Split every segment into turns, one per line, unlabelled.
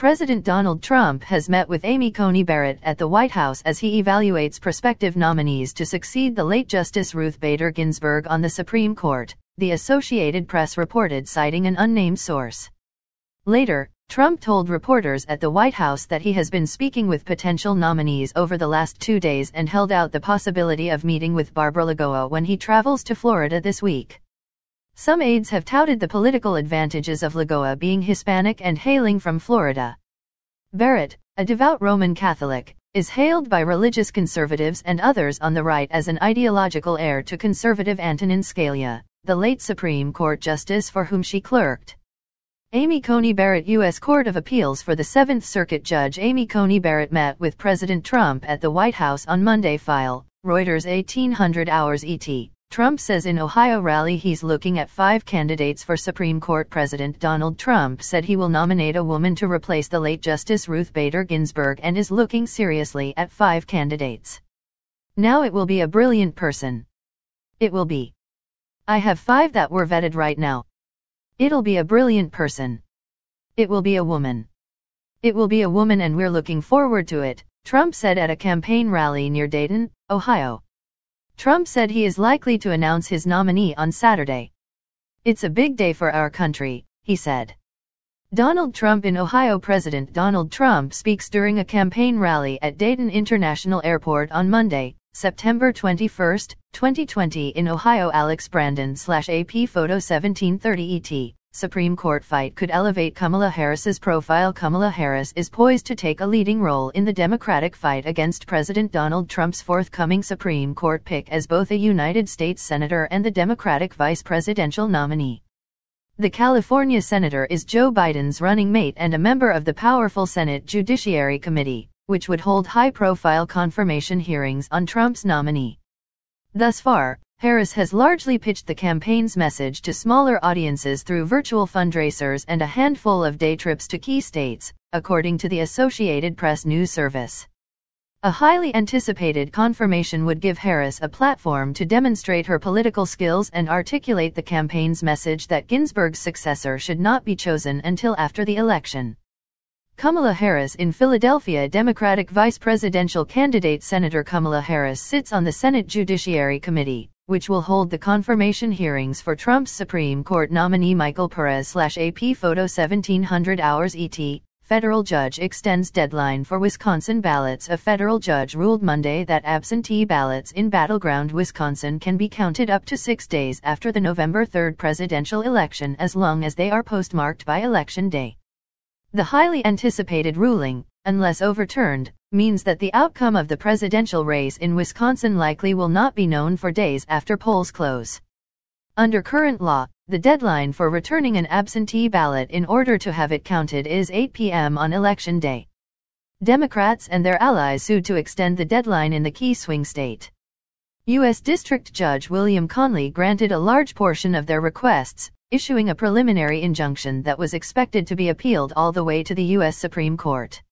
President Donald Trump has met with Amy Coney Barrett at the White House as he evaluates prospective nominees to succeed the late Justice Ruth Bader Ginsburg on the Supreme Court, the Associated Press reported citing an unnamed source. Later, Trump told reporters at the White House that he has been speaking with potential nominees over the last two days and held out the possibility of meeting with Barbara Lagoa when he travels to Florida this week. Some aides have touted the political advantages of Lagoa being Hispanic and hailing from Florida. Barrett, a devout Roman Catholic, is hailed by religious conservatives and others on the right as an ideological heir to conservative Antonin Scalia, the late Supreme Court justice for whom she clerked. Amy Coney Barrett U.S. Court of Appeals for the Seventh Circuit Judge Amy Coney Barrett met with President Trump at the White House on Monday file, Reuters 1800 hours ET. Trump says in Ohio rally he's looking at five candidates for Supreme Court President Donald Trump said he will nominate a woman to replace the late Justice Ruth Bader Ginsburg and is looking seriously at five candidates. Now it will be a brilliant person. It will be. I have five that were vetted right now. It'll be a brilliant person. It will be a woman. It will be a woman and we're looking forward to it, Trump said at a campaign rally near Dayton, Ohio. Trump said he is likely to announce his nominee on Saturday. It's a big day for our country, he said. Donald Trump in Ohio President Donald Trump speaks during a campaign rally at Dayton International Airport on Monday, September 21, 2020 in Ohio Alex Brandon AP Photo 1730 ET. Supreme Court fight could elevate Kamala Harris's profile. Kamala Harris is poised to take a leading role in the Democratic fight against President Donald Trump's forthcoming Supreme Court pick as both a United States Senator and the Democratic vice presidential nominee. The California Senator is Joe Biden's running mate and a member of the powerful Senate Judiciary Committee which would hold high-profile confirmation hearings on Trump's nominee. Thus far, Harris has largely pitched the campaign's message to smaller audiences through virtual fundraisers and a handful of day trips to key states, according to the Associated Press news service. A highly anticipated confirmation would give Harris a platform to demonstrate her political skills and articulate the campaign's message that Ginsburg's successor should not be chosen until after the election. Kamala Harris in Philadelphia Democratic vice presidential candidate Senator Kamala Harris sits on the Senate Judiciary Committee, which will hold the confirmation hearings for Trump's Supreme Court nominee Michael Perez AP photo 1700 hours ET. Federal judge extends deadline for Wisconsin ballots. A federal judge ruled Monday that absentee ballots in battleground Wisconsin can be counted up to six days after the November 3 presidential election as long as they are postmarked by Election Day. The highly anticipated ruling, unless overturned, means that the outcome of the presidential race in Wisconsin likely will not be known for days after polls close. Under current law, the deadline for returning an absentee ballot in order to have it counted is 8 p.m. on election day. Democrats and their allies sued to extend the deadline in the key swing state. U.S. District Judge William Conley granted a large portion of their requests, issuing a preliminary injunction that was expected to be appealed all the way to the U.S. Supreme Court.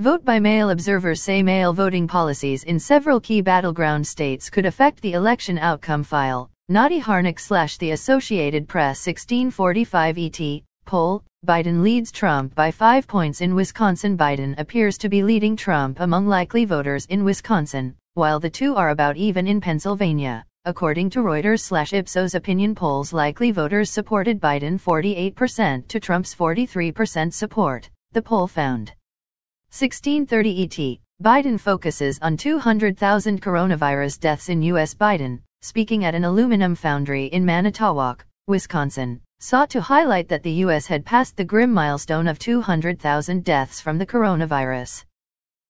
Vote by mail observers say mail voting policies in several key battleground states could affect the election outcome file. Nati Harnik slash the Associated Press 1645 ET, poll, Biden leads Trump by five points in Wisconsin. Biden appears to be leading Trump among likely voters in Wisconsin, while the two are about even in Pennsylvania. According to Reuters slash Ipsos opinion polls likely voters supported Biden 48% to Trump's 43% support, the poll found. 1630 ET, Biden focuses on 200,000 coronavirus deaths in U.S. Biden, speaking at an aluminum foundry in Manitowoc, Wisconsin, sought to highlight that the U.S. had passed the grim milestone of 200,000 deaths from the coronavirus.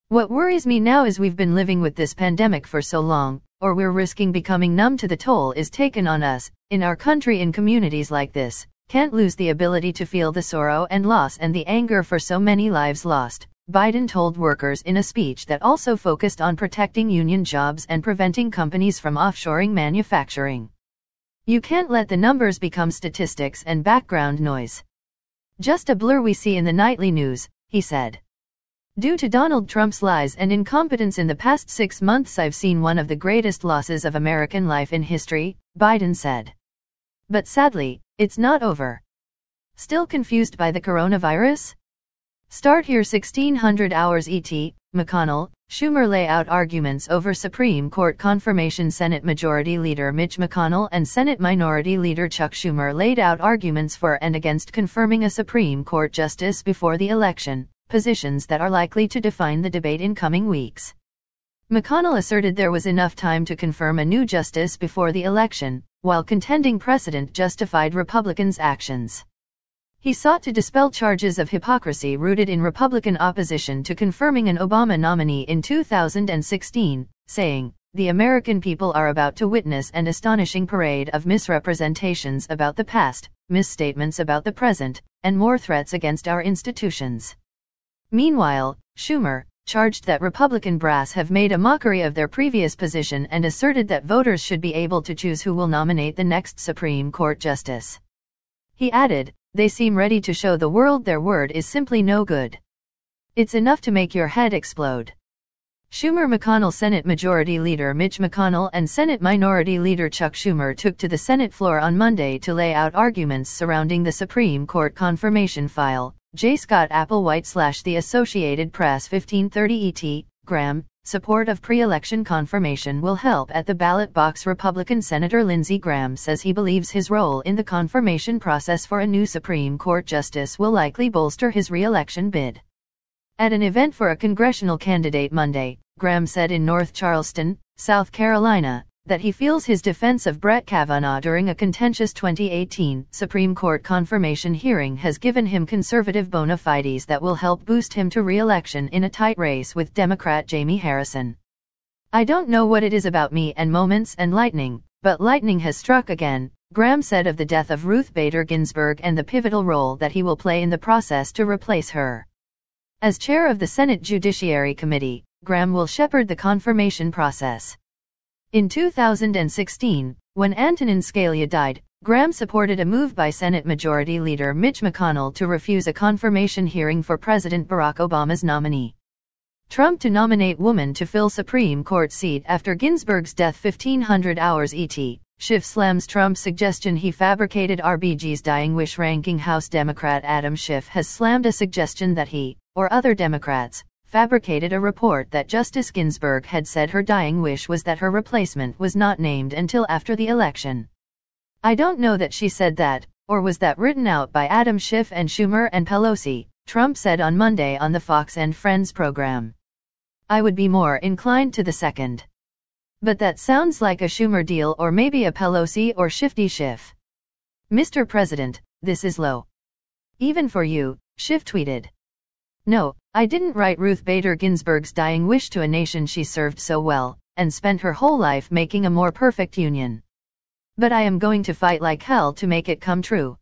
What worries me now is we've been living with this pandemic for so long, or we're risking becoming numb to the toll is taken on us, in our country in communities like this, can't lose the ability to feel the sorrow and loss and the anger for so many lives lost. Biden told workers in a speech that also focused on protecting union jobs and preventing companies from offshoring manufacturing. You can't let the numbers become statistics and background noise. Just a blur we see in the nightly news, he said. Due to Donald Trump's lies and incompetence in the past six months I've seen one of the greatest losses of American life in history, Biden said. But sadly, it's not over. Still confused by the coronavirus? Start here 1600 hours ET, McConnell, Schumer lay out arguments over Supreme Court confirmation Senate Majority Leader Mitch McConnell and Senate Minority Leader Chuck Schumer laid out arguments for and against confirming a Supreme Court justice before the election, positions that are likely to define the debate in coming weeks. McConnell asserted there was enough time to confirm a new justice before the election, while contending precedent justified Republicans' actions. He sought to dispel charges of hypocrisy rooted in Republican opposition to confirming an Obama nominee in 2016, saying, The American people are about to witness an astonishing parade of misrepresentations about the past, misstatements about the present, and more threats against our institutions. Meanwhile, Schumer, charged that Republican brass have made a mockery of their previous position and asserted that voters should be able to choose who will nominate the next Supreme Court justice. He added, they seem ready to show the world their word is simply no good. It's enough to make your head explode. Schumer McConnell Senate Majority Leader Mitch McConnell and Senate Minority Leader Chuck Schumer took to the Senate floor on Monday to lay out arguments surrounding the Supreme Court confirmation file. J. Scott Applewhite slash The Associated Press 1530 ET, Graham, Support of pre-election confirmation will help at the ballot box. Republican Senator Lindsey Graham says he believes his role in the confirmation process for a new Supreme Court justice will likely bolster his re-election bid. At an event for a congressional candidate Monday, Graham said in North Charleston, South Carolina, that he feels his defense of Brett Kavanaugh during a contentious 2018 Supreme Court confirmation hearing has given him conservative bona fides that will help boost him to re-election in a tight race with Democrat Jamie Harrison. I don't know what it is about me and moments and lightning, but lightning has struck again, Graham said of the death of Ruth Bader Ginsburg and the pivotal role that he will play in the process to replace her. As chair of the Senate Judiciary Committee, Graham will shepherd the confirmation process. In 2016, when Antonin Scalia died, Graham supported a move by Senate Majority Leader Mitch McConnell to refuse a confirmation hearing for President Barack Obama's nominee. Trump to nominate woman to fill Supreme Court seat after Ginsburg's death 1500 hours ET. Schiff slams Trump's suggestion he fabricated RBG's dying wish ranking House Democrat Adam Schiff has slammed a suggestion that he, or other Democrats, fabricated a report that Justice Ginsburg had said her dying wish was that her replacement was not named until after the election. I don't know that she said that, or was that written out by Adam Schiff and Schumer and Pelosi, Trump said on Monday on the Fox and Friends program. I would be more inclined to the second. But that sounds like a Schumer deal or maybe a Pelosi or Shifty Schiff. Mr. President, this is low. Even for you, Schiff tweeted. No, I didn't write Ruth Bader Ginsburg's dying wish to a nation she served so well, and spent her whole life making a more perfect union. But I am going to fight like hell to make it come true.